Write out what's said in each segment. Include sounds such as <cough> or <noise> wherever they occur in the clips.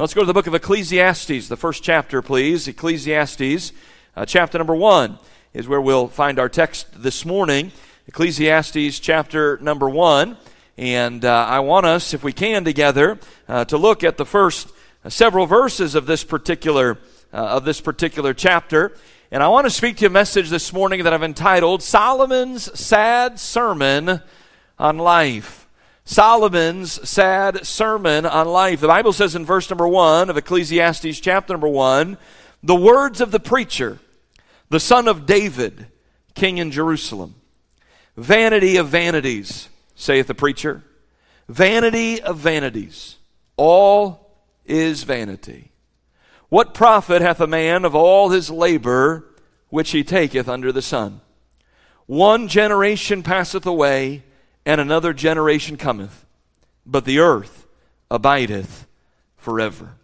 Let's go to the book of Ecclesiastes, the first chapter, please. Ecclesiastes, uh, chapter number one, is where we'll find our text this morning. Ecclesiastes, chapter number one. And uh, I want us, if we can, together, uh, to look at the first uh, several verses of this particular uh, of this particular chapter. And I want to speak to you a message this morning that I've entitled Solomon's Sad Sermon on Life. Solomon's sad sermon on life. The Bible says in verse number one of Ecclesiastes chapter number one, the words of the preacher, the son of David, king in Jerusalem. Vanity of vanities, saith the preacher. Vanity of vanities. All is vanity. What profit hath a man of all his labor which he taketh under the sun? One generation passeth away and another generation cometh, but the earth abideth forever.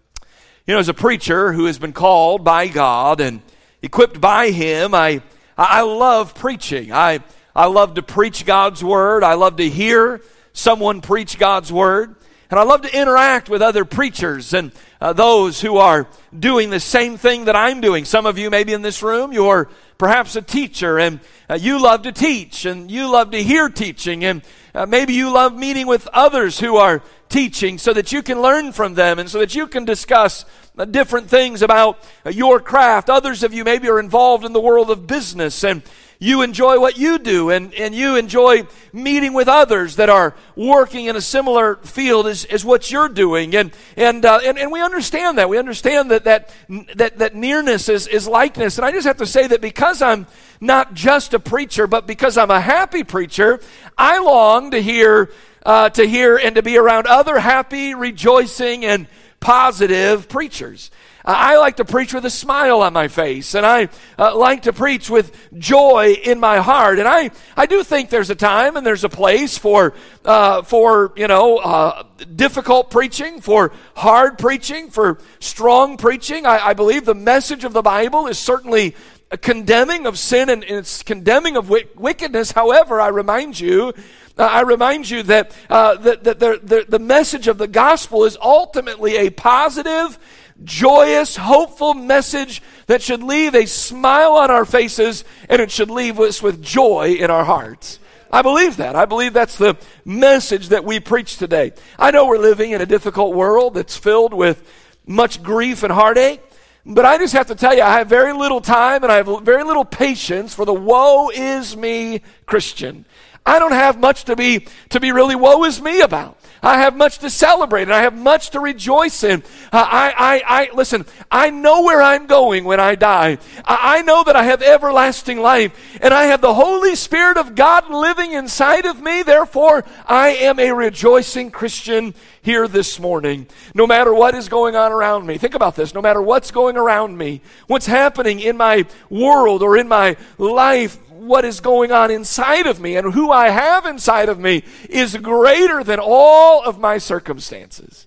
You know, as a preacher who has been called by God and equipped by Him, I, I love preaching. I, I love to preach God's Word. I love to hear someone preach God's Word. And I love to interact with other preachers and uh, those who are doing the same thing that I'm doing. Some of you, maybe in this room, you're perhaps a teacher and uh, you love to teach and you love to hear teaching and uh, maybe you love meeting with others who are teaching so that you can learn from them and so that you can discuss uh, different things about uh, your craft. Others of you maybe are involved in the world of business and you enjoy what you do and, and you enjoy meeting with others that are working in a similar field as, as what you're doing. And, and, uh, and, and we understand that. We understand that, that, that, that nearness is, is likeness. And I just have to say that because I'm not just a preacher, but because I'm a happy preacher, I long to hear, uh, to hear and to be around other happy, rejoicing, and positive preachers. I like to preach with a smile on my face, and I uh, like to preach with joy in my heart. And I, I do think there's a time and there's a place for, uh, for you know, uh, difficult preaching, for hard preaching, for strong preaching. I, I believe the message of the Bible is certainly condemning of sin and it's condemning of wickedness. However, I remind you uh, I remind you that, uh, that, that the, the, the, message of the gospel is ultimately a positive joyous, hopeful message that should leave a smile on our faces and it should leave us with joy in our hearts. I believe that. I believe that's the message that we preach today. I know we're living in a difficult world that's filled with much grief and heartache. But I just have to tell you, I have very little time and I have very little patience for the woe is me Christian. I don't have much to be, to be really woe is me about. I have much to celebrate and I have much to rejoice in. I, I, I, listen, I know where I'm going when I die. I, I know that I have everlasting life and I have the Holy Spirit of God living inside of me. Therefore, I am a rejoicing Christian here this morning. No matter what is going on around me. Think about this. No matter what's going around me, what's happening in my world or in my life, what is going on inside of me and who I have inside of me is greater than all of my circumstances.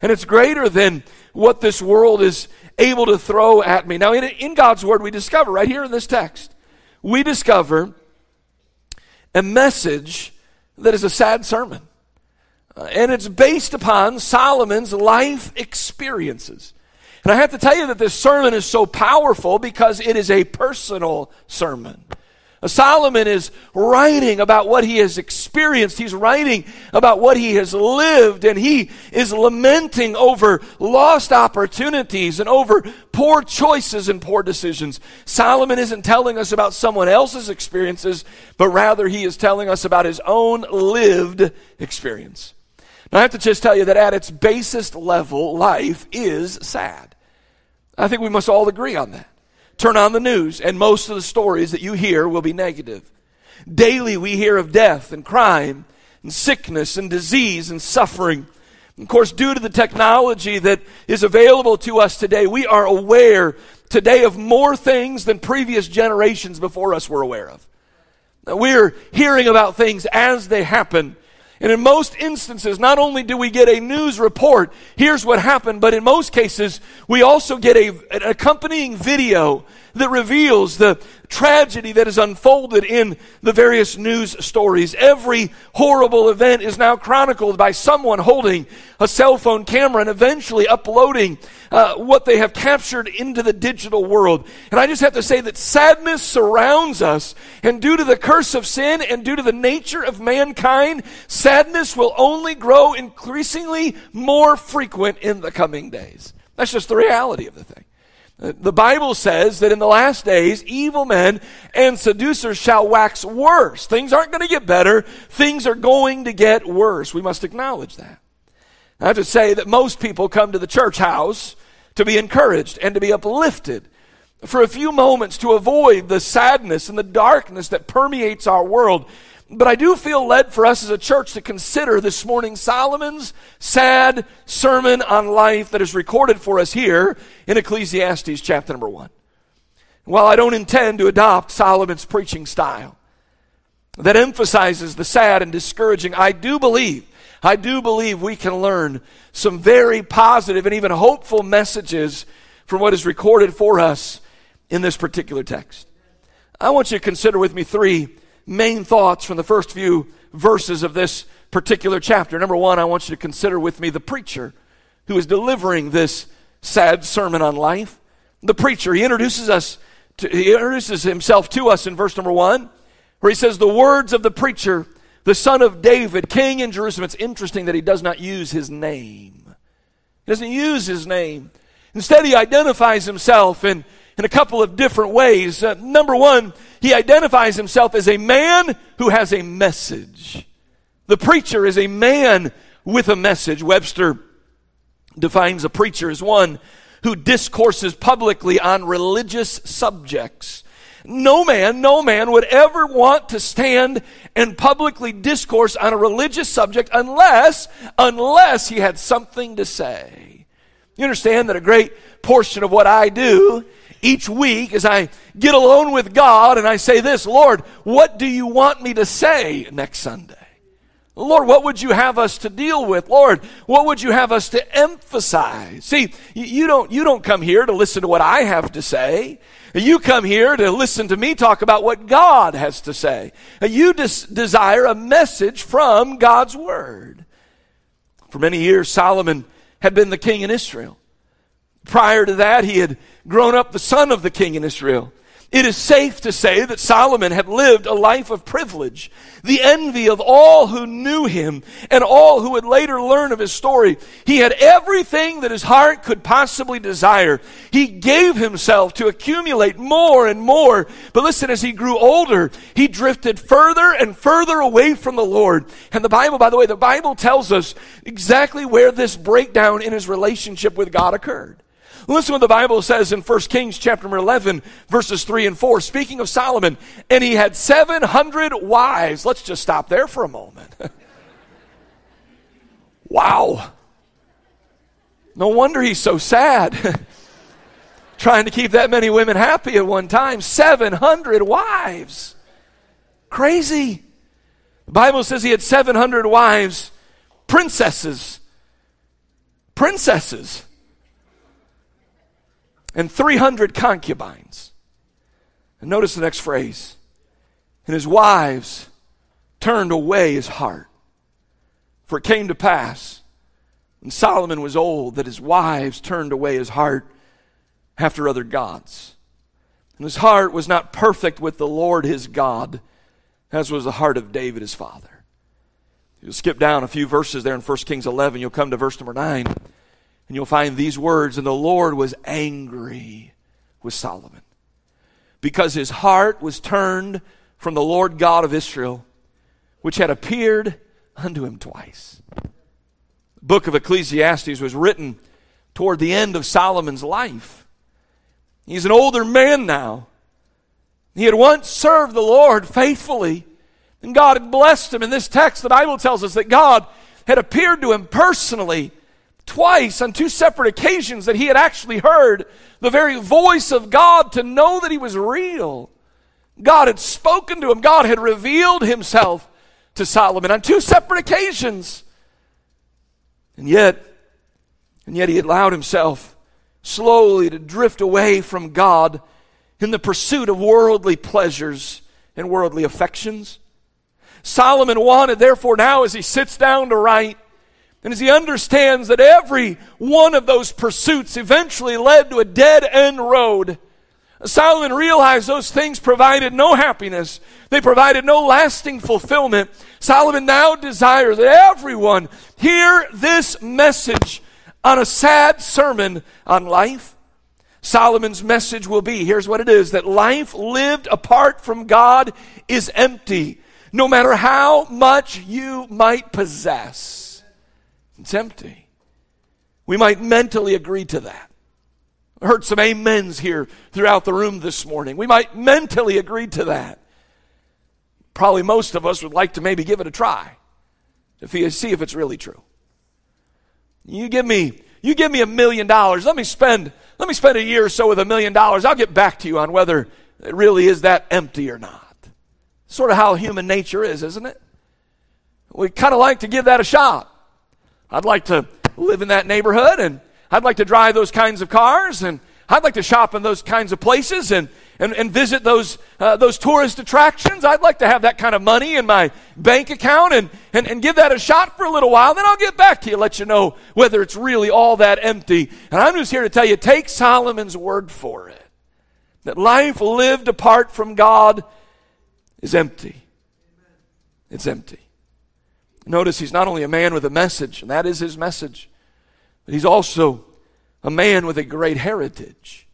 And it's greater than what this world is able to throw at me. Now, in, in God's Word, we discover, right here in this text, we discover a message that is a sad sermon. Uh, and it's based upon Solomon's life experiences. And I have to tell you that this sermon is so powerful because it is a personal sermon. Solomon is writing about what he has experienced. He's writing about what he has lived, and he is lamenting over lost opportunities and over poor choices and poor decisions. Solomon isn't telling us about someone else's experiences, but rather he is telling us about his own lived experience. Now, I have to just tell you that at its basest level, life is sad. I think we must all agree on that. Turn on the news, and most of the stories that you hear will be negative. Daily, we hear of death and crime and sickness and disease and suffering. Of course, due to the technology that is available to us today, we are aware today of more things than previous generations before us were aware of. We're hearing about things as they happen. And in most instances, not only do we get a news report, here's what happened, but in most cases, we also get a, an accompanying video that reveals the tragedy that is unfolded in the various news stories. Every horrible event is now chronicled by someone holding a cell phone camera and eventually uploading uh, what they have captured into the digital world. And I just have to say that sadness surrounds us. And due to the curse of sin and due to the nature of mankind, sadness will only grow increasingly more frequent in the coming days. That's just the reality of the thing. The Bible says that in the last days, evil men and seducers shall wax worse. Things aren't going to get better. Things are going to get worse. We must acknowledge that. I have to say that most people come to the church house to be encouraged and to be uplifted for a few moments to avoid the sadness and the darkness that permeates our world. But I do feel led for us as a church to consider this morning Solomon's sad sermon on life that is recorded for us here in Ecclesiastes chapter number one. While I don't intend to adopt Solomon's preaching style that emphasizes the sad and discouraging, I do believe, I do believe we can learn some very positive and even hopeful messages from what is recorded for us in this particular text. I want you to consider with me three main thoughts from the first few verses of this particular chapter. Number one, I want you to consider with me the preacher who is delivering this sad sermon on life. The preacher, he introduces us to, he introduces himself to us in verse number one, where he says, The words of the preacher, the son of David, king in Jerusalem. It's interesting that he does not use his name. He doesn't use his name. Instead, he identifies himself in in a couple of different ways. Uh, number one, he identifies himself as a man who has a message. The preacher is a man with a message. Webster defines a preacher as one who discourses publicly on religious subjects. No man, no man would ever want to stand and publicly discourse on a religious subject unless, unless he had something to say. You understand that a great portion of what I do each week as I get alone with God and I say this, Lord, what do you want me to say next Sunday? Lord, what would you have us to deal with? Lord, what would you have us to emphasize? See, you don't, you don't come here to listen to what I have to say. You come here to listen to me talk about what God has to say. You des- desire a message from God's Word. For many years, Solomon had been the king in Israel. Prior to that, he had grown up the son of the king in Israel. It is safe to say that Solomon had lived a life of privilege, the envy of all who knew him and all who would later learn of his story. He had everything that his heart could possibly desire. He gave himself to accumulate more and more. But listen, as he grew older, he drifted further and further away from the Lord. And the Bible, by the way, the Bible tells us exactly where this breakdown in his relationship with God occurred. Listen what the Bible says in 1 Kings chapter 11, verses 3 and 4. Speaking of Solomon, and he had 700 wives. Let's just stop there for a moment. <laughs> wow. No wonder he's so sad. <laughs> Trying to keep that many women happy at one time. 700 wives. Crazy. The Bible says he had 700 wives, princesses. Princesses and 300 concubines. And notice the next phrase. And his wives turned away his heart. For it came to pass, when Solomon was old, that his wives turned away his heart after other gods. And his heart was not perfect with the Lord his God, as was the heart of David his father. You'll skip down a few verses there in 1 Kings 11. You'll come to verse number 9. And you'll find these words, and the Lord was angry with Solomon because his heart was turned from the Lord God of Israel, which had appeared unto him twice. The book of Ecclesiastes was written toward the end of Solomon's life. He's an older man now. He had once served the Lord faithfully, and God had blessed him. In this text, the Bible tells us that God had appeared to him personally twice on two separate occasions that he had actually heard the very voice of God to know that he was real. God had spoken to him, God had revealed himself to Solomon on two separate occasions. And yet, and yet he allowed himself slowly to drift away from God in the pursuit of worldly pleasures and worldly affections. Solomon wanted, therefore, now as he sits down to write, and as he understands that every one of those pursuits eventually led to a dead end road, Solomon realized those things provided no happiness. They provided no lasting fulfillment. Solomon now desires that everyone hear this message on a sad sermon on life. Solomon's message will be here's what it is that life lived apart from God is empty, no matter how much you might possess. It's empty. We might mentally agree to that. I heard some amens here throughout the room this morning. We might mentally agree to that. Probably most of us would like to maybe give it a try to see if it's really true. You give me, you give me a million dollars. Let me spend, let me spend a year or so with a million dollars. I'll get back to you on whether it really is that empty or not. Sort of how human nature is, isn't it? We kind of like to give that a shot. I'd like to live in that neighborhood and I'd like to drive those kinds of cars and I'd like to shop in those kinds of places and, and, and visit those, uh, those tourist attractions. I'd like to have that kind of money in my bank account and, and, and give that a shot for a little while. Then I'll get back to you, let you know whether it's really all that empty. And I'm just here to tell you take Solomon's word for it that life lived apart from God is empty. It's empty. Notice he's not only a man with a message, and that is his message. But he's also a man with a great heritage.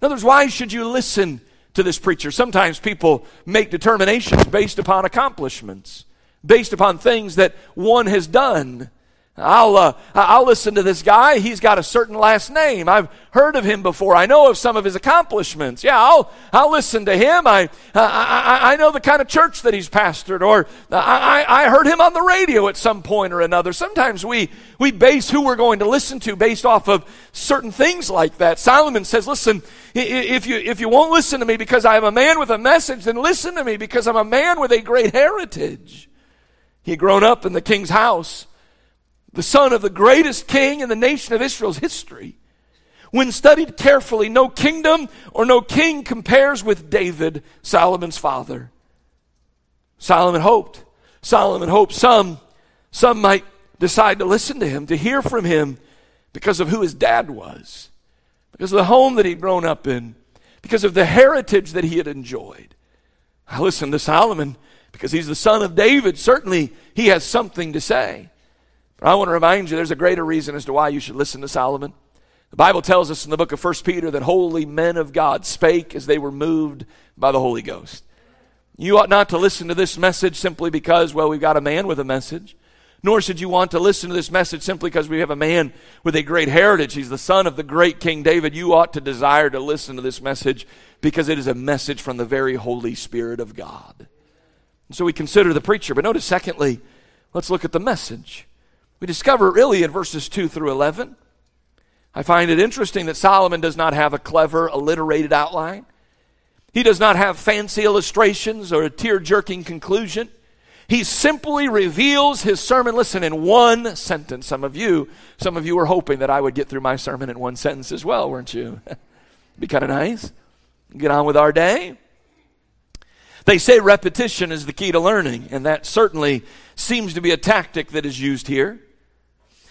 In other words, why should you listen to this preacher? Sometimes people make determinations based upon accomplishments, based upon things that one has done. I'll, uh, I'll listen to this guy. He's got a certain last name. I've heard of him before. I know of some of his accomplishments. Yeah, I'll, I'll listen to him. I, I, I know the kind of church that he's pastored, or I, I heard him on the radio at some point or another. Sometimes we, we base who we're going to listen to based off of certain things like that. Solomon says, listen, if you, if you won't listen to me because I am a man with a message, then listen to me because I'm a man with a great heritage. He had grown up in the king's house the son of the greatest king in the nation of Israel's history. When studied carefully, no kingdom or no king compares with David, Solomon's father. Solomon hoped. Solomon hoped some, some might decide to listen to him, to hear from him because of who his dad was, because of the home that he'd grown up in, because of the heritage that he had enjoyed. I listened to Solomon because he's the son of David. Certainly, he has something to say. But I want to remind you there's a greater reason as to why you should listen to Solomon. The Bible tells us in the book of 1 Peter that holy men of God spake as they were moved by the Holy Ghost. You ought not to listen to this message simply because, well, we've got a man with a message. Nor should you want to listen to this message simply because we have a man with a great heritage. He's the son of the great King David. You ought to desire to listen to this message because it is a message from the very Holy Spirit of God. And so we consider the preacher. But notice, secondly, let's look at the message. We discover really in verses 2 through 11. I find it interesting that Solomon does not have a clever, alliterated outline. He does not have fancy illustrations or a tear jerking conclusion. He simply reveals his sermon, listen, in one sentence. Some of you, some of you were hoping that I would get through my sermon in one sentence as well, weren't you? <laughs> Be kind of nice. Get on with our day. They say repetition is the key to learning, and that certainly seems to be a tactic that is used here.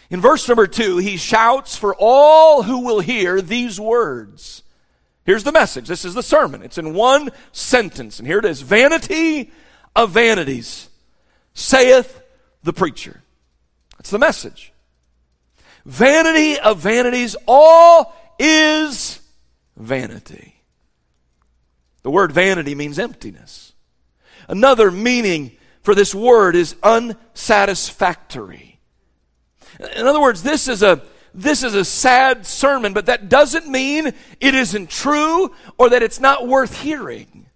In verse number two, he shouts for all who will hear these words. Here's the message. This is the sermon. It's in one sentence. And here it is Vanity of vanities, saith the preacher. That's the message. Vanity of vanities, all is vanity. The word vanity means emptiness. Another meaning for this word is unsatisfactory. In other words, this is a this is a sad sermon, but that doesn't mean it isn't true or that it's not worth hearing.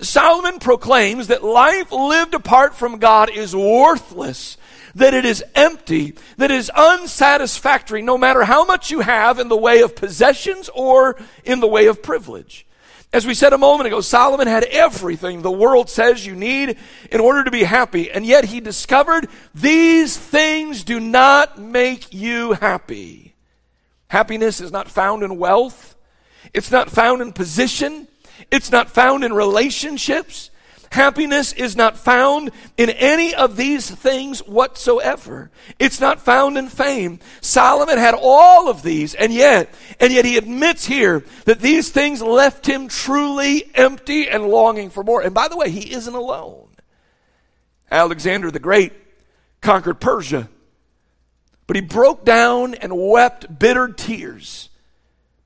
Solomon proclaims that life lived apart from God is worthless, that it is empty, that it is unsatisfactory, no matter how much you have in the way of possessions or in the way of privilege. As we said a moment ago, Solomon had everything the world says you need in order to be happy, and yet he discovered these things do not make you happy. Happiness is not found in wealth, it's not found in position, It's not found in relationships. Happiness is not found in any of these things whatsoever. It's not found in fame. Solomon had all of these, and yet, and yet he admits here that these things left him truly empty and longing for more. And by the way, he isn't alone. Alexander the Great conquered Persia, but he broke down and wept bitter tears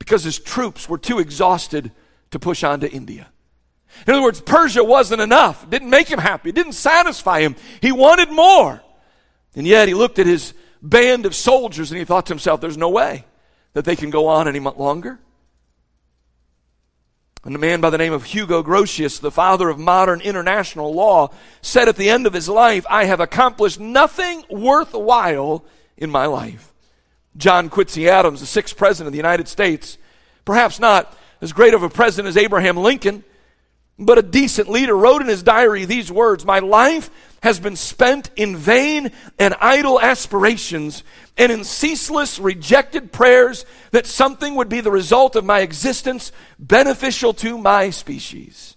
because his troops were too exhausted to push on to India. In other words, Persia wasn't enough. It didn't make him happy. It didn't satisfy him. He wanted more. And yet he looked at his band of soldiers and he thought to himself, there's no way that they can go on any longer. And a man by the name of Hugo Grotius, the father of modern international law, said at the end of his life, I have accomplished nothing worthwhile in my life. John Quincy Adams, the sixth president of the United States, perhaps not as great of a president as Abraham Lincoln, but a decent leader wrote in his diary these words My life has been spent in vain and idle aspirations and in ceaseless rejected prayers that something would be the result of my existence beneficial to my species.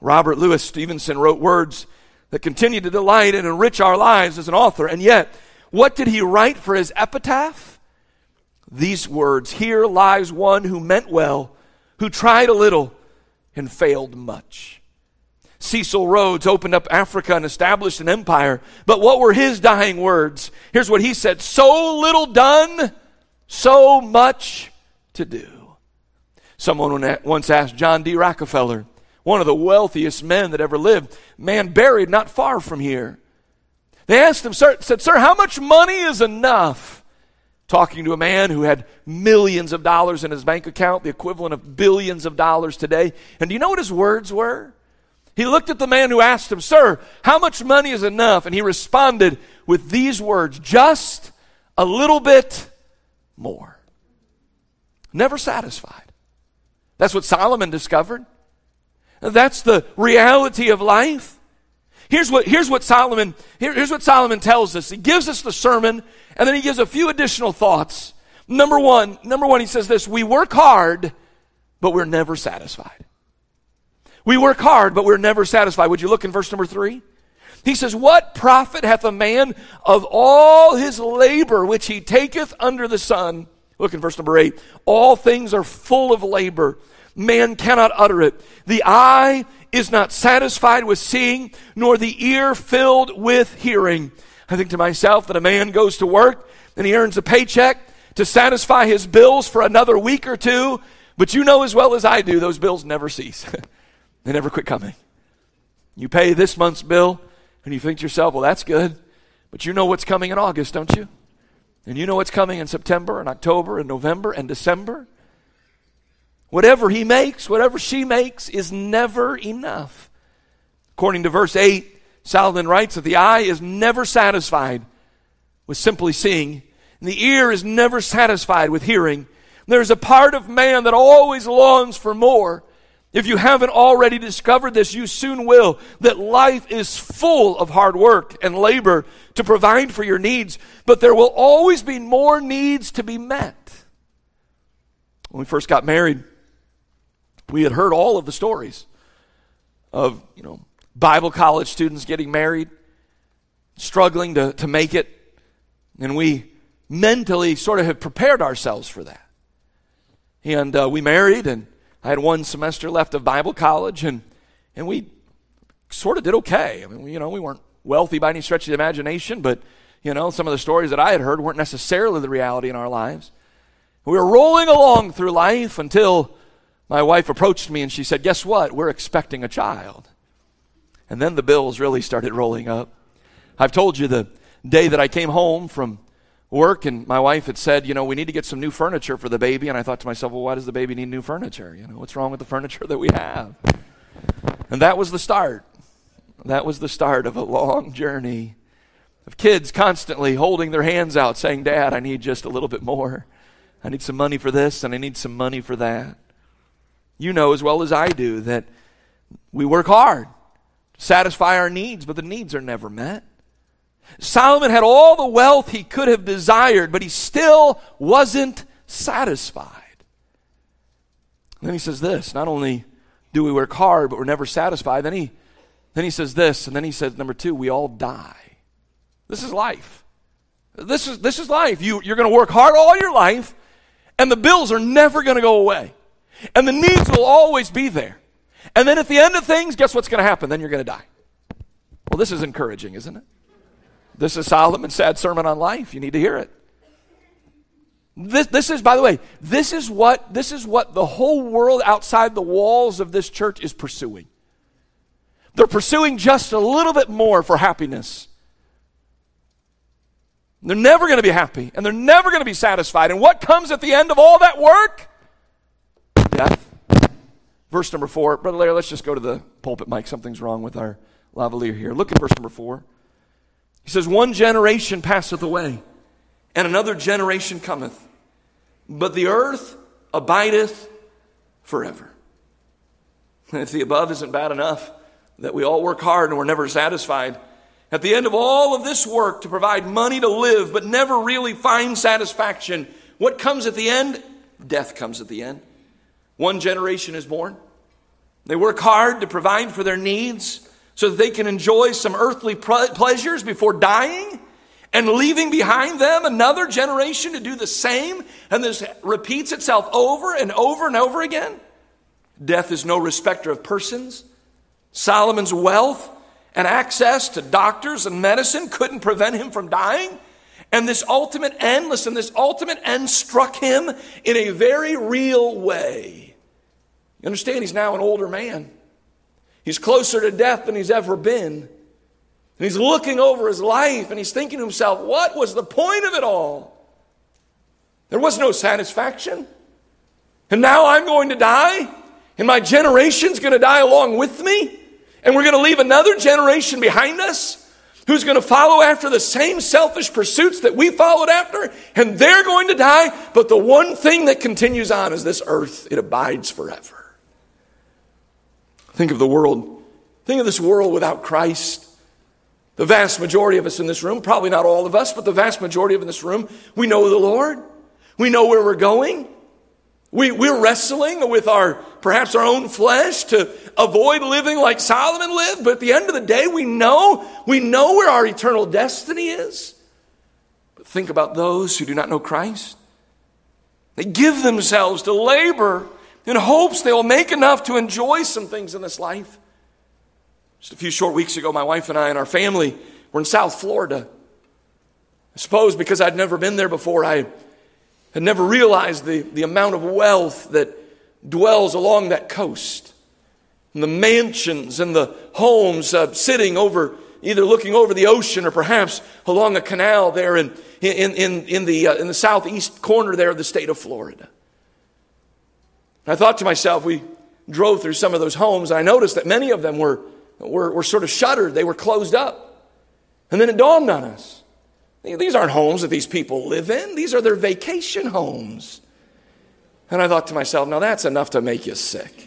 Robert Louis Stevenson wrote words that continue to delight and enrich our lives as an author, and yet, what did he write for his epitaph? These words Here lies one who meant well, who tried a little and failed much. Cecil Rhodes opened up Africa and established an empire. But what were his dying words? Here's what he said So little done, so much to do. Someone once asked John D. Rockefeller, one of the wealthiest men that ever lived, man buried not far from here. They asked him, sir, said, Sir, how much money is enough? Talking to a man who had millions of dollars in his bank account, the equivalent of billions of dollars today. And do you know what his words were? He looked at the man who asked him, Sir, how much money is enough? And he responded with these words just a little bit more. Never satisfied. That's what Solomon discovered. That's the reality of life. Here's what, here's what Solomon, here, here's what Solomon tells us. He gives us the sermon, and then he gives a few additional thoughts. Number one, number one, he says this, we work hard, but we're never satisfied. We work hard, but we're never satisfied. Would you look in verse number three? He says, What profit hath a man of all his labor which he taketh under the sun? Look in verse number eight. All things are full of labor. Man cannot utter it. The eye is not satisfied with seeing, nor the ear filled with hearing. I think to myself that a man goes to work and he earns a paycheck to satisfy his bills for another week or two, but you know as well as I do, those bills never cease. <laughs> they never quit coming. You pay this month's bill, and you think to yourself, well, that's good, but you know what's coming in August, don't you? And you know what's coming in September and October and November and December? Whatever he makes, whatever she makes, is never enough. According to verse 8, Solomon writes that the eye is never satisfied with simply seeing, and the ear is never satisfied with hearing. There's a part of man that always longs for more. If you haven't already discovered this, you soon will. That life is full of hard work and labor to provide for your needs, but there will always be more needs to be met. When we first got married, we had heard all of the stories of, you know, Bible college students getting married, struggling to, to make it, and we mentally sort of have prepared ourselves for that. And uh, we married, and I had one semester left of Bible college, and, and we sort of did okay. I mean, we, you know, we weren't wealthy by any stretch of the imagination, but, you know, some of the stories that I had heard weren't necessarily the reality in our lives. We were rolling along through life until my wife approached me and she said, Guess what? We're expecting a child. And then the bills really started rolling up. I've told you the day that I came home from work and my wife had said, you know, we need to get some new furniture for the baby. And I thought to myself, well, why does the baby need new furniture? You know, what's wrong with the furniture that we have? And that was the start. That was the start of a long journey of kids constantly holding their hands out saying, Dad, I need just a little bit more. I need some money for this and I need some money for that. You know as well as I do that we work hard to satisfy our needs, but the needs are never met. Solomon had all the wealth he could have desired, but he still wasn't satisfied. And then he says this not only do we work hard, but we're never satisfied. Then he, then he says this, and then he says, number two, we all die. This is life. This is, this is life. You, you're going to work hard all your life, and the bills are never going to go away. And the needs will always be there. And then at the end of things, guess what's going to happen? Then you're going to die. Well, this is encouraging, isn't it? This is Solomon's sad sermon on life. You need to hear it. This, this is, by the way, this is what this is what the whole world outside the walls of this church is pursuing. They're pursuing just a little bit more for happiness. They're never going to be happy and they're never going to be satisfied. And what comes at the end of all that work? Death. Verse number four. Brother Larry, let's just go to the pulpit mic. Something's wrong with our lavalier here. Look at verse number four. He says, One generation passeth away, and another generation cometh but the earth abideth forever. <laughs> If the above isn't bad enough, that we all work hard and we're never satisfied, at the end of all of this work to provide money to live, but never really find satisfaction, what comes at the end? Death comes at the end. One generation is born. They work hard to provide for their needs so that they can enjoy some earthly pleasures before dying and leaving behind them another generation to do the same, and this repeats itself over and over and over again. Death is no respecter of persons. Solomon's wealth and access to doctors and medicine couldn't prevent him from dying. And this ultimate end, listen, this ultimate end struck him in a very real way. You understand, he's now an older man. He's closer to death than he's ever been. And he's looking over his life and he's thinking to himself, what was the point of it all? There was no satisfaction. And now I'm going to die, and my generation's going to die along with me, and we're going to leave another generation behind us who's going to follow after the same selfish pursuits that we followed after, and they're going to die. But the one thing that continues on is this earth, it abides forever. Think of the world. Think of this world without Christ. The vast majority of us in this room, probably not all of us, but the vast majority of in this room, we know the Lord. We know where we're going. We, we're wrestling with our, perhaps our own flesh to avoid living like Solomon lived, but at the end of the day, we know, we know where our eternal destiny is. But think about those who do not know Christ. They give themselves to labor in hopes they will make enough to enjoy some things in this life. Just a few short weeks ago, my wife and I and our family were in South Florida. I suppose because I'd never been there before, I had never realized the, the amount of wealth that dwells along that coast. And the mansions and the homes uh, sitting over, either looking over the ocean or perhaps along a canal there in, in, in, in, the, uh, in the southeast corner there of the state of Florida. I thought to myself, we drove through some of those homes, and I noticed that many of them were were, were sort of shuttered, they were closed up. And then it dawned on us these aren't homes that these people live in, these are their vacation homes. And I thought to myself, now that's enough to make you sick.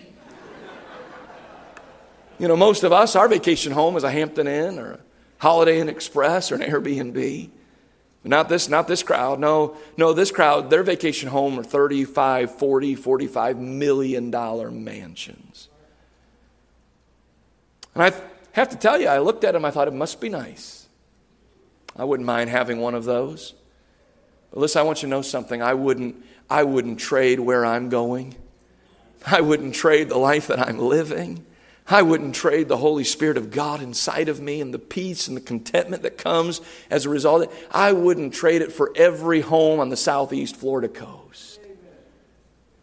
You know, most of us, our vacation home is a Hampton Inn or a Holiday Inn Express or an Airbnb. Not this, not this crowd. No, no, this crowd, their vacation home are 35, 40, 45 million dollar mansions. And I have to tell you, I looked at them, I thought it must be nice. I wouldn't mind having one of those. But listen, I want you to know something. I wouldn't, I wouldn't trade where I'm going. I wouldn't trade the life that I'm living. I wouldn't trade the Holy Spirit of God inside of me and the peace and the contentment that comes as a result. I wouldn't trade it for every home on the southeast Florida coast.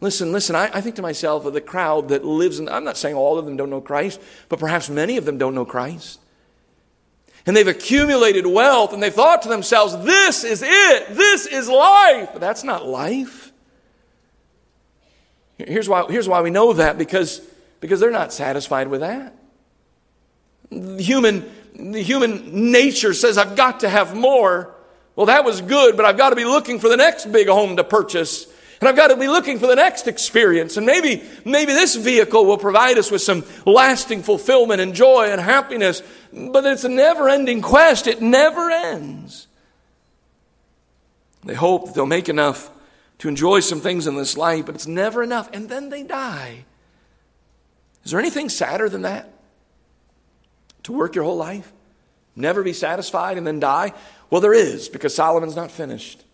Listen, listen, I, I think to myself of the crowd that lives in, I'm not saying all of them don't know Christ, but perhaps many of them don't know Christ. And they've accumulated wealth and they've thought to themselves, this is it, this is life. But that's not life. Here's why, here's why we know that because, because they're not satisfied with that. The human, the human nature says, I've got to have more. Well, that was good, but I've got to be looking for the next big home to purchase and I've got to be looking for the next experience. And maybe, maybe this vehicle will provide us with some lasting fulfillment and joy and happiness. But it's a never ending quest, it never ends. They hope that they'll make enough to enjoy some things in this life, but it's never enough. And then they die. Is there anything sadder than that? To work your whole life, never be satisfied, and then die? Well, there is, because Solomon's not finished.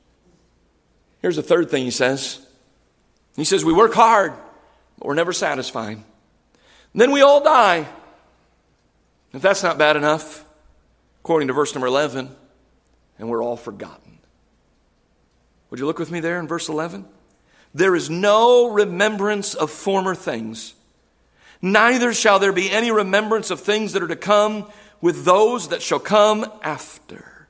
Here's the third thing he says He says, We work hard, but we're never satisfied. And then we all die. If that's not bad enough, according to verse number 11, and we're all forgotten. Would you look with me there in verse 11? There is no remembrance of former things, neither shall there be any remembrance of things that are to come with those that shall come after.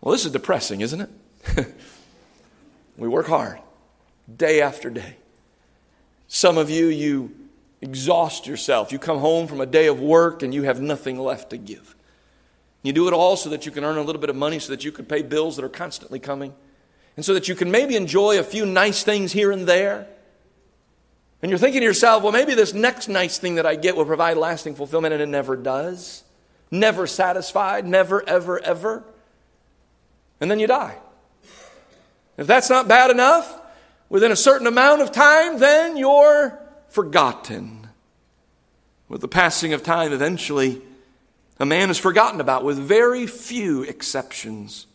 Well, this is depressing, isn't it? <laughs> we work hard, day after day. Some of you, you exhaust yourself. You come home from a day of work and you have nothing left to give. You do it all so that you can earn a little bit of money so that you can pay bills that are constantly coming. And so that you can maybe enjoy a few nice things here and there. And you're thinking to yourself, well, maybe this next nice thing that I get will provide lasting fulfillment, and it never does. Never satisfied, never, ever, ever. And then you die. If that's not bad enough, within a certain amount of time, then you're forgotten. With the passing of time, eventually, a man is forgotten about, with very few exceptions.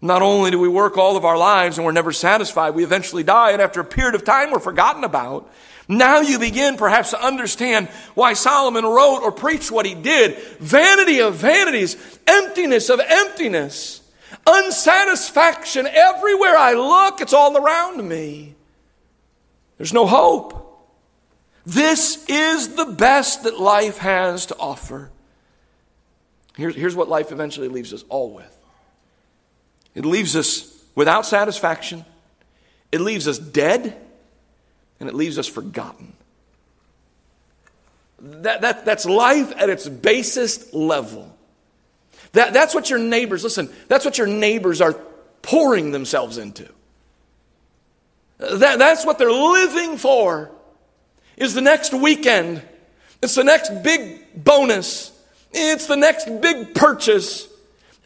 Not only do we work all of our lives and we're never satisfied, we eventually die, and after a period of time, we're forgotten about. Now you begin perhaps to understand why Solomon wrote or preached what he did. Vanity of vanities, emptiness of emptiness, unsatisfaction. Everywhere I look, it's all around me. There's no hope. This is the best that life has to offer. Here's, here's what life eventually leaves us all with it leaves us without satisfaction, it leaves us dead, and it leaves us forgotten. That, that, that's life at its basest level. That, that's what your neighbors, listen, that's what your neighbors are pouring themselves into. That, that's what they're living for, is the next weekend. It's the next big bonus. It's the next big purchase.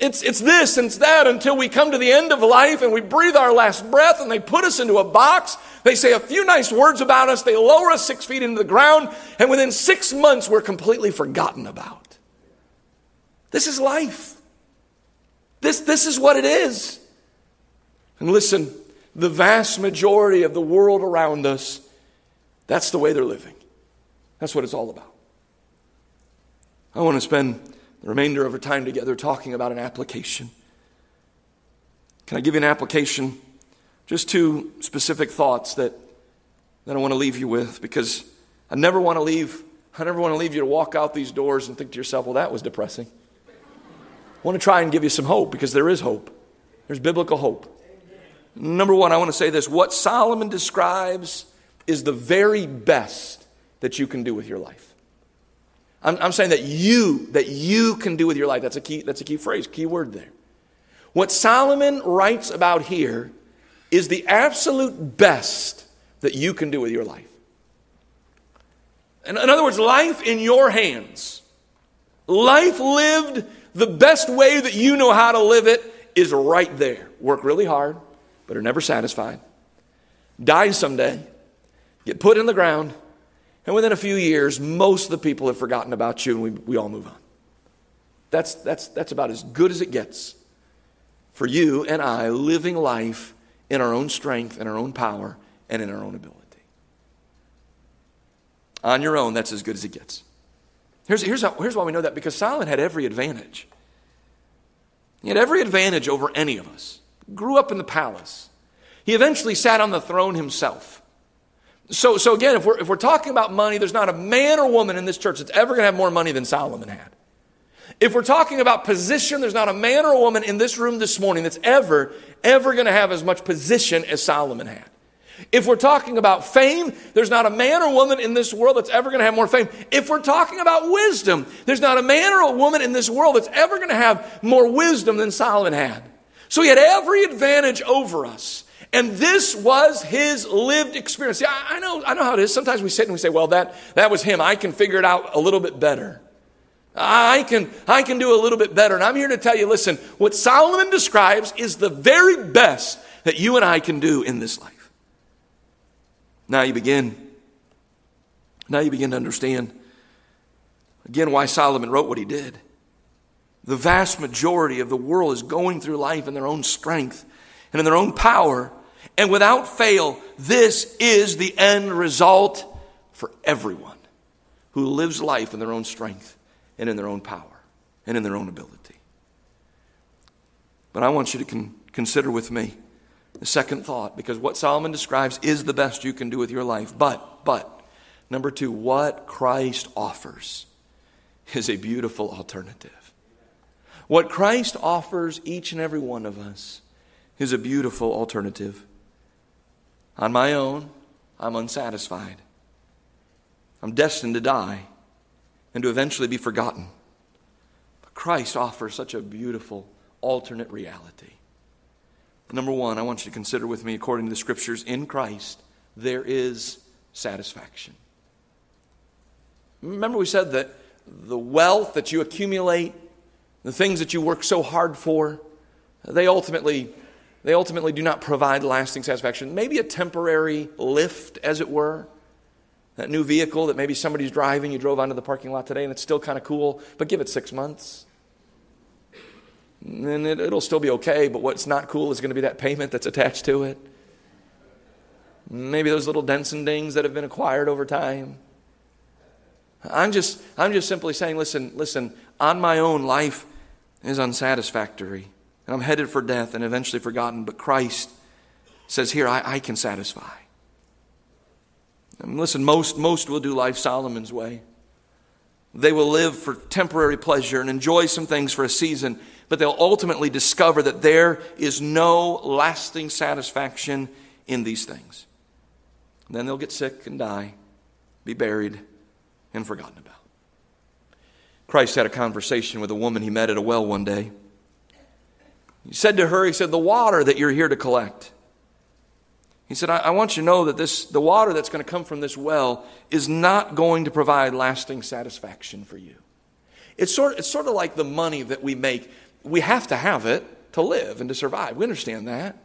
It's, it's this and it's that until we come to the end of life and we breathe our last breath and they put us into a box. They say a few nice words about us. They lower us six feet into the ground. And within six months, we're completely forgotten about. This is life. This, this is what it is. And listen, the vast majority of the world around us, that's the way they're living. That's what it's all about. I want to spend the remainder of our time together talking about an application. Can I give you an application? Just two specific thoughts that, that I want to leave you with because I never want to leave, I never want to leave you to walk out these doors and think to yourself, well, that was depressing. I want to try and give you some hope because there is hope. There's biblical hope. Number one, I want to say this what Solomon describes is the very best that you can do with your life. I'm, I'm saying that you, that you can do with your life. That's a key, that's a key phrase, key word there. What Solomon writes about here is the absolute best that you can do with your life. In, in other words, life in your hands. Life lived the best way that you know how to live it is right there. Work really hard, but are never satisfied. Die someday, get put in the ground, and within a few years, most of the people have forgotten about you and we, we all move on. That's, that's, that's about as good as it gets for you and I living life in our own strength and our own power and in our own ability. On your own, that's as good as it gets. Here's, here's, how, here's why we know that because Solomon had every advantage. He had every advantage over any of us. Grew up in the palace. He eventually sat on the throne himself. So, so again, if we're, if we're talking about money, there's not a man or woman in this church that's ever going to have more money than Solomon had. If we're talking about position, there's not a man or a woman in this room this morning that's ever, ever going to have as much position as Solomon had. If we're talking about fame, there's not a man or woman in this world that's ever going to have more fame. If we're talking about wisdom, there's not a man or a woman in this world that's ever going to have more wisdom than Solomon had. So he had every advantage over us. And this was his lived experience. See, I, I, know, I know how it is. Sometimes we sit and we say, well, that, that was him. I can figure it out a little bit better. I can, I can do a little bit better. And I'm here to tell you listen, what Solomon describes is the very best that you and I can do in this life. Now you begin Now you begin to understand, again, why Solomon wrote what he did. The vast majority of the world is going through life in their own strength and in their own power. And without fail, this is the end result for everyone who lives life in their own strength and in their own power and in their own ability. But I want you to con- consider with me the second thought, because what Solomon describes is the best you can do with your life. But, but, number two, what Christ offers is a beautiful alternative. What Christ offers each and every one of us is a beautiful alternative. On my own, I'm unsatisfied. I'm destined to die and to eventually be forgotten. But Christ offers such a beautiful alternate reality. Number one, I want you to consider with me, according to the scriptures, in Christ, there is satisfaction. Remember, we said that the wealth that you accumulate, the things that you work so hard for, they ultimately, they ultimately do not provide lasting satisfaction. Maybe a temporary lift, as it were. That new vehicle that maybe somebody's driving, you drove onto the parking lot today and it's still kind of cool, but give it six months and it, it'll still be okay, but what's not cool is going to be that payment that's attached to it. Maybe those little dents and dings that have been acquired over time. I'm just, I'm just simply saying, listen, listen, on my own, life is unsatisfactory. And I'm headed for death and eventually forgotten. But Christ says, here, I, I can satisfy. And listen, most, most will do life Solomon's way. They will live for temporary pleasure and enjoy some things for a season but they'll ultimately discover that there is no lasting satisfaction in these things. And then they'll get sick and die, be buried, and forgotten about. Christ had a conversation with a woman he met at a well one day. He said to her, He said, The water that you're here to collect. He said, I, I want you to know that this, the water that's going to come from this well is not going to provide lasting satisfaction for you. It's sort, it's sort of like the money that we make we have to have it to live and to survive. We understand that.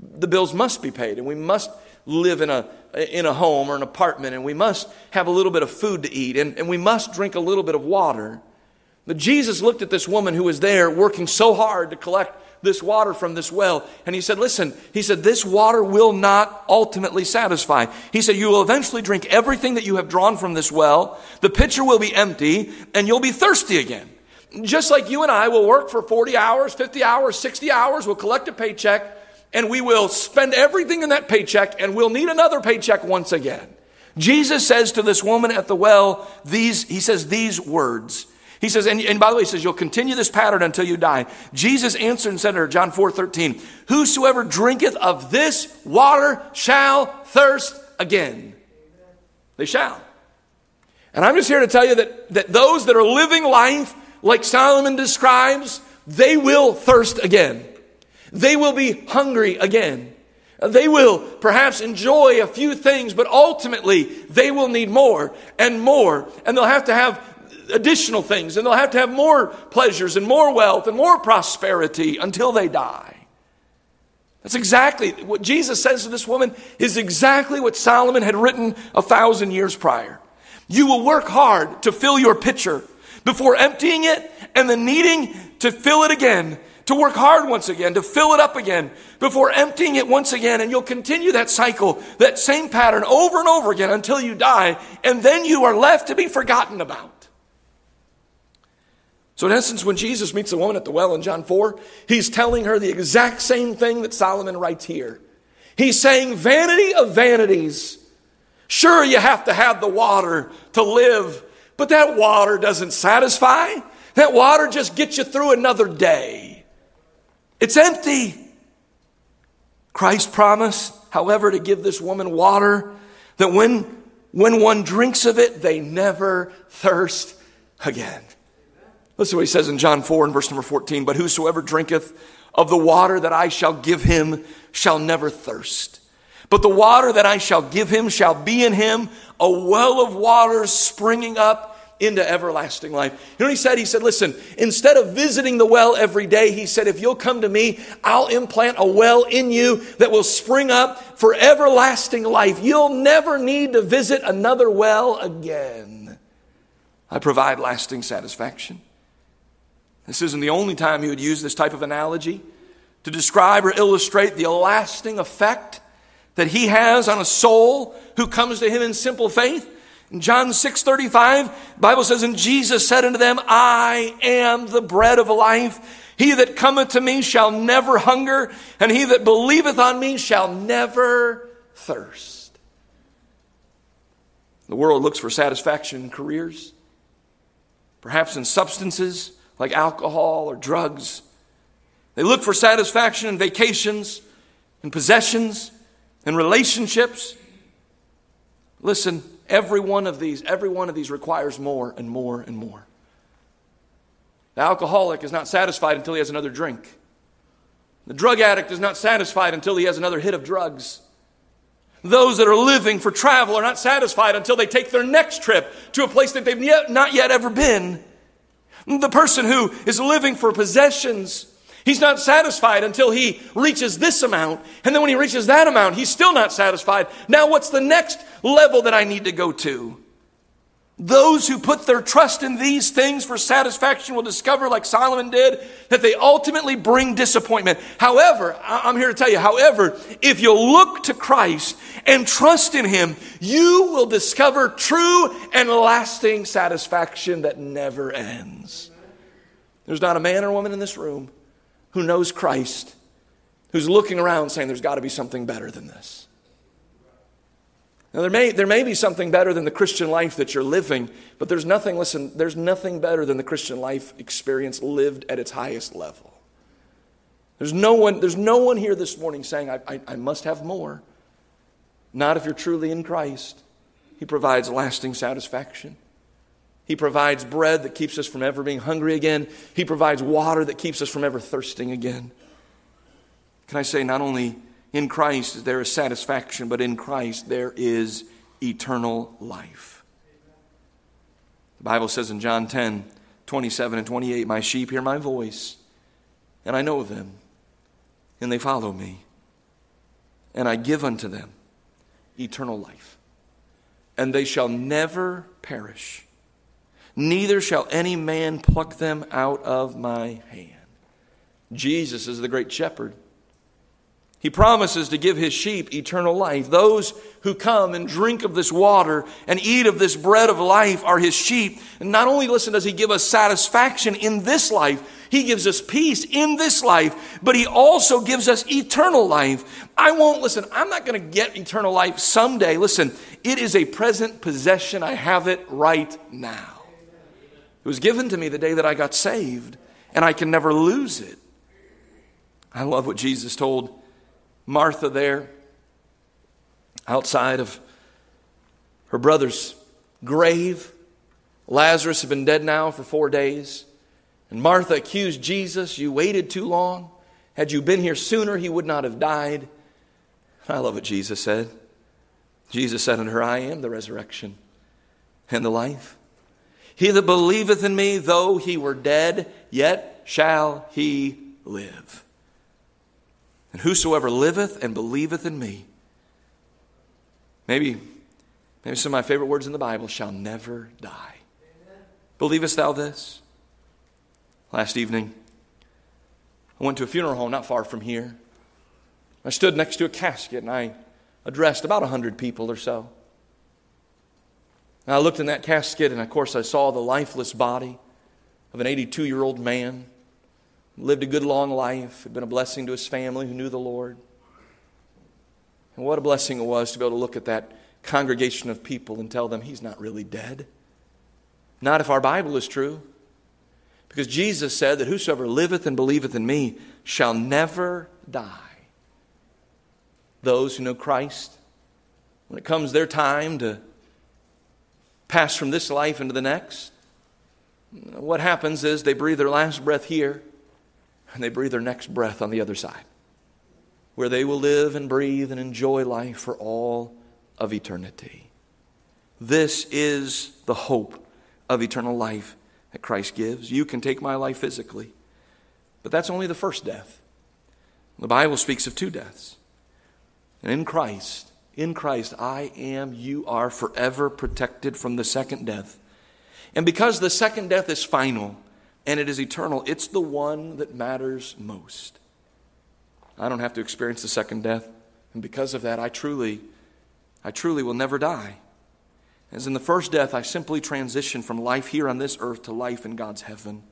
The bills must be paid, and we must live in a, in a home or an apartment, and we must have a little bit of food to eat, and, and we must drink a little bit of water. But Jesus looked at this woman who was there working so hard to collect this water from this well. And he said, Listen, he said, this water will not ultimately satisfy. He said, You will eventually drink everything that you have drawn from this well. The pitcher will be empty, and you'll be thirsty again. Just like you and I will work for 40 hours, 50 hours, 60 hours, we'll collect a paycheck, and we will spend everything in that paycheck, and we'll need another paycheck once again. Jesus says to this woman at the well, these, he says these words. He says, and, and by the way, he says, you'll continue this pattern until you die. Jesus answered and said to her, John 4 13, Whosoever drinketh of this water shall thirst again. They shall. And I'm just here to tell you that, that those that are living life like Solomon describes, they will thirst again. They will be hungry again. They will perhaps enjoy a few things, but ultimately they will need more and more. And they'll have to have additional things, and they'll have to have more pleasures and more wealth and more prosperity until they die. That's exactly what Jesus says to this woman, is exactly what Solomon had written a thousand years prior. You will work hard to fill your pitcher before emptying it and then needing to fill it again, to work hard once again, to fill it up again, before emptying it once again. And you'll continue that cycle, that same pattern over and over again until you die, and then you are left to be forgotten about. So, in essence, when Jesus meets the woman at the well in John 4, he's telling her the exact same thing that Solomon writes here. He's saying, Vanity of vanities. Sure, you have to have the water to live but that water doesn't satisfy. That water just gets you through another day. It's empty. Christ promised, however, to give this woman water that when, when one drinks of it, they never thirst again. Listen to what he says in John 4 and verse number 14. But whosoever drinketh of the water that I shall give him shall never thirst. But the water that I shall give him shall be in him a well of water springing up into everlasting life. You know what he said? He said, Listen, instead of visiting the well every day, he said, If you'll come to me, I'll implant a well in you that will spring up for everlasting life. You'll never need to visit another well again. I provide lasting satisfaction. This isn't the only time he would use this type of analogy to describe or illustrate the lasting effect that he has on a soul who comes to him in simple faith. In John 6:35, Bible says, And Jesus said unto them, I am the bread of life. He that cometh to me shall never hunger, and he that believeth on me shall never thirst. The world looks for satisfaction in careers, perhaps in substances like alcohol or drugs. They look for satisfaction in vacations, in possessions, in relationships. Listen, every one of these, every one of these requires more and more and more. The alcoholic is not satisfied until he has another drink. The drug addict is not satisfied until he has another hit of drugs. Those that are living for travel are not satisfied until they take their next trip to a place that they've not yet ever been. The person who is living for possessions, he's not satisfied until he reaches this amount. And then when he reaches that amount, he's still not satisfied. Now, what's the next level that I need to go to? Those who put their trust in these things for satisfaction will discover, like Solomon did, that they ultimately bring disappointment. However, I'm here to tell you, however, if you'll look to Christ and trust in Him, you will discover true and lasting satisfaction that never ends. There's not a man or woman in this room who knows Christ who's looking around saying, There's got to be something better than this. Now, there may, there may be something better than the Christian life that you're living, but there's nothing, listen, there's nothing better than the Christian life experience lived at its highest level. There's no one, there's no one here this morning saying, I, I, I must have more. Not if you're truly in Christ. He provides lasting satisfaction. He provides bread that keeps us from ever being hungry again. He provides water that keeps us from ever thirsting again. Can I say, not only in Christ there is satisfaction, but in Christ there is eternal life. The Bible says in John 10 27 and 28, My sheep hear my voice, and I know them, and they follow me, and I give unto them eternal life, and they shall never perish, neither shall any man pluck them out of my hand. Jesus is the great shepherd. He promises to give his sheep eternal life. Those who come and drink of this water and eat of this bread of life are his sheep. And not only, listen, does he give us satisfaction in this life, he gives us peace in this life, but he also gives us eternal life. I won't, listen, I'm not going to get eternal life someday. Listen, it is a present possession. I have it right now. It was given to me the day that I got saved, and I can never lose it. I love what Jesus told Martha there outside of her brother's grave. Lazarus had been dead now for four days. And Martha accused Jesus, You waited too long. Had you been here sooner, he would not have died. I love what Jesus said. Jesus said unto her, I am the resurrection and the life. He that believeth in me, though he were dead, yet shall he live. And whosoever liveth and believeth in me, maybe, maybe some of my favorite words in the Bible, shall never die. Amen. Believest thou this? Last evening, I went to a funeral home not far from here. I stood next to a casket and I addressed about a hundred people or so. And I looked in that casket, and of course, I saw the lifeless body of an 82 year old man lived a good long life, had been a blessing to his family who knew the Lord. And what a blessing it was to be able to look at that congregation of people and tell them he's not really dead. Not if our Bible is true. Because Jesus said that whosoever liveth and believeth in me shall never die. Those who know Christ, when it comes their time to pass from this life into the next, what happens is they breathe their last breath here and they breathe their next breath on the other side, where they will live and breathe and enjoy life for all of eternity. This is the hope of eternal life that Christ gives. You can take my life physically, but that's only the first death. The Bible speaks of two deaths. And in Christ, in Christ, I am, you are forever protected from the second death. And because the second death is final and it is eternal, it's the one that matters most. I don't have to experience the second death. And because of that, I truly, I truly will never die. As in the first death, I simply transition from life here on this earth to life in God's heaven.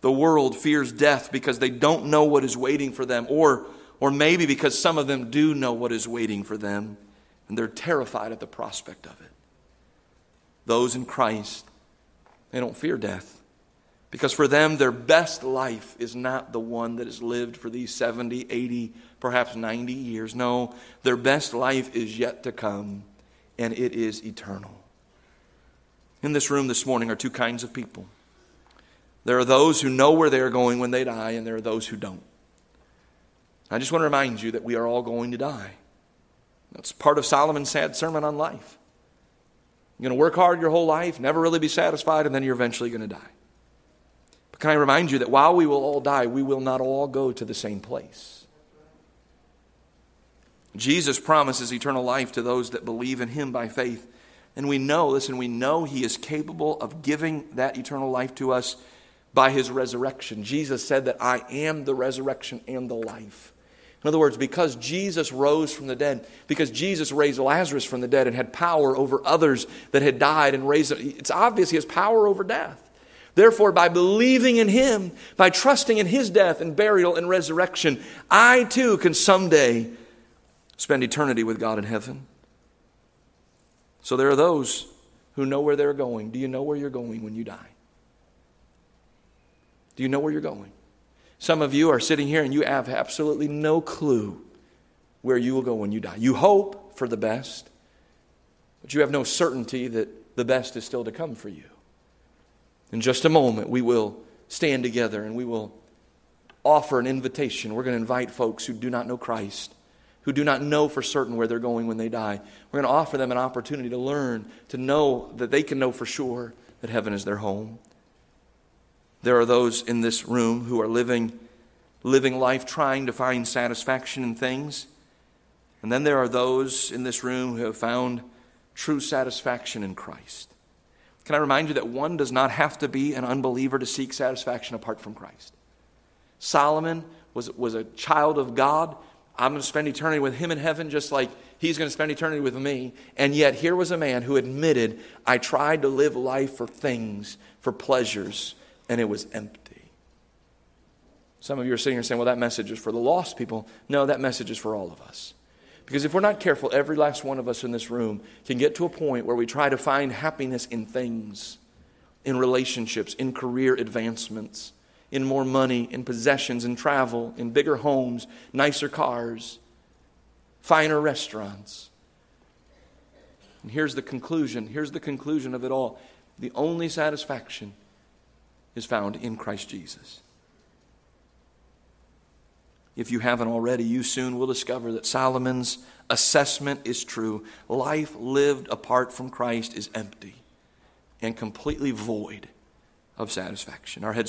The world fears death because they don't know what is waiting for them, or, or maybe because some of them do know what is waiting for them, and they're terrified at the prospect of it. Those in Christ, they don't fear death. Because for them, their best life is not the one that is lived for these 70, 80, perhaps 90 years. No, their best life is yet to come, and it is eternal. In this room this morning are two kinds of people. There are those who know where they are going when they die, and there are those who don't. I just want to remind you that we are all going to die. That's part of Solomon's sad sermon on life. You're going to work hard your whole life, never really be satisfied, and then you're eventually going to die. Can I remind you that while we will all die, we will not all go to the same place? Jesus promises eternal life to those that believe in him by faith. And we know, listen, we know he is capable of giving that eternal life to us by his resurrection. Jesus said that I am the resurrection and the life. In other words, because Jesus rose from the dead, because Jesus raised Lazarus from the dead and had power over others that had died and raised, it's obvious he has power over death. Therefore, by believing in him, by trusting in his death and burial and resurrection, I too can someday spend eternity with God in heaven. So there are those who know where they're going. Do you know where you're going when you die? Do you know where you're going? Some of you are sitting here and you have absolutely no clue where you will go when you die. You hope for the best, but you have no certainty that the best is still to come for you. In just a moment, we will stand together and we will offer an invitation. We're going to invite folks who do not know Christ, who do not know for certain where they're going when they die. We're going to offer them an opportunity to learn, to know that they can know for sure that heaven is their home. There are those in this room who are living, living life trying to find satisfaction in things. And then there are those in this room who have found true satisfaction in Christ. Can I remind you that one does not have to be an unbeliever to seek satisfaction apart from Christ? Solomon was, was a child of God. I'm going to spend eternity with him in heaven just like he's going to spend eternity with me. And yet, here was a man who admitted, I tried to live life for things, for pleasures, and it was empty. Some of you are sitting here saying, well, that message is for the lost people. No, that message is for all of us. Because if we're not careful, every last one of us in this room can get to a point where we try to find happiness in things, in relationships, in career advancements, in more money, in possessions, in travel, in bigger homes, nicer cars, finer restaurants. And here's the conclusion. Here's the conclusion of it all. The only satisfaction is found in Christ Jesus. If you haven't already, you soon will discover that Solomon's assessment is true. Life lived apart from Christ is empty and completely void of satisfaction. Our heads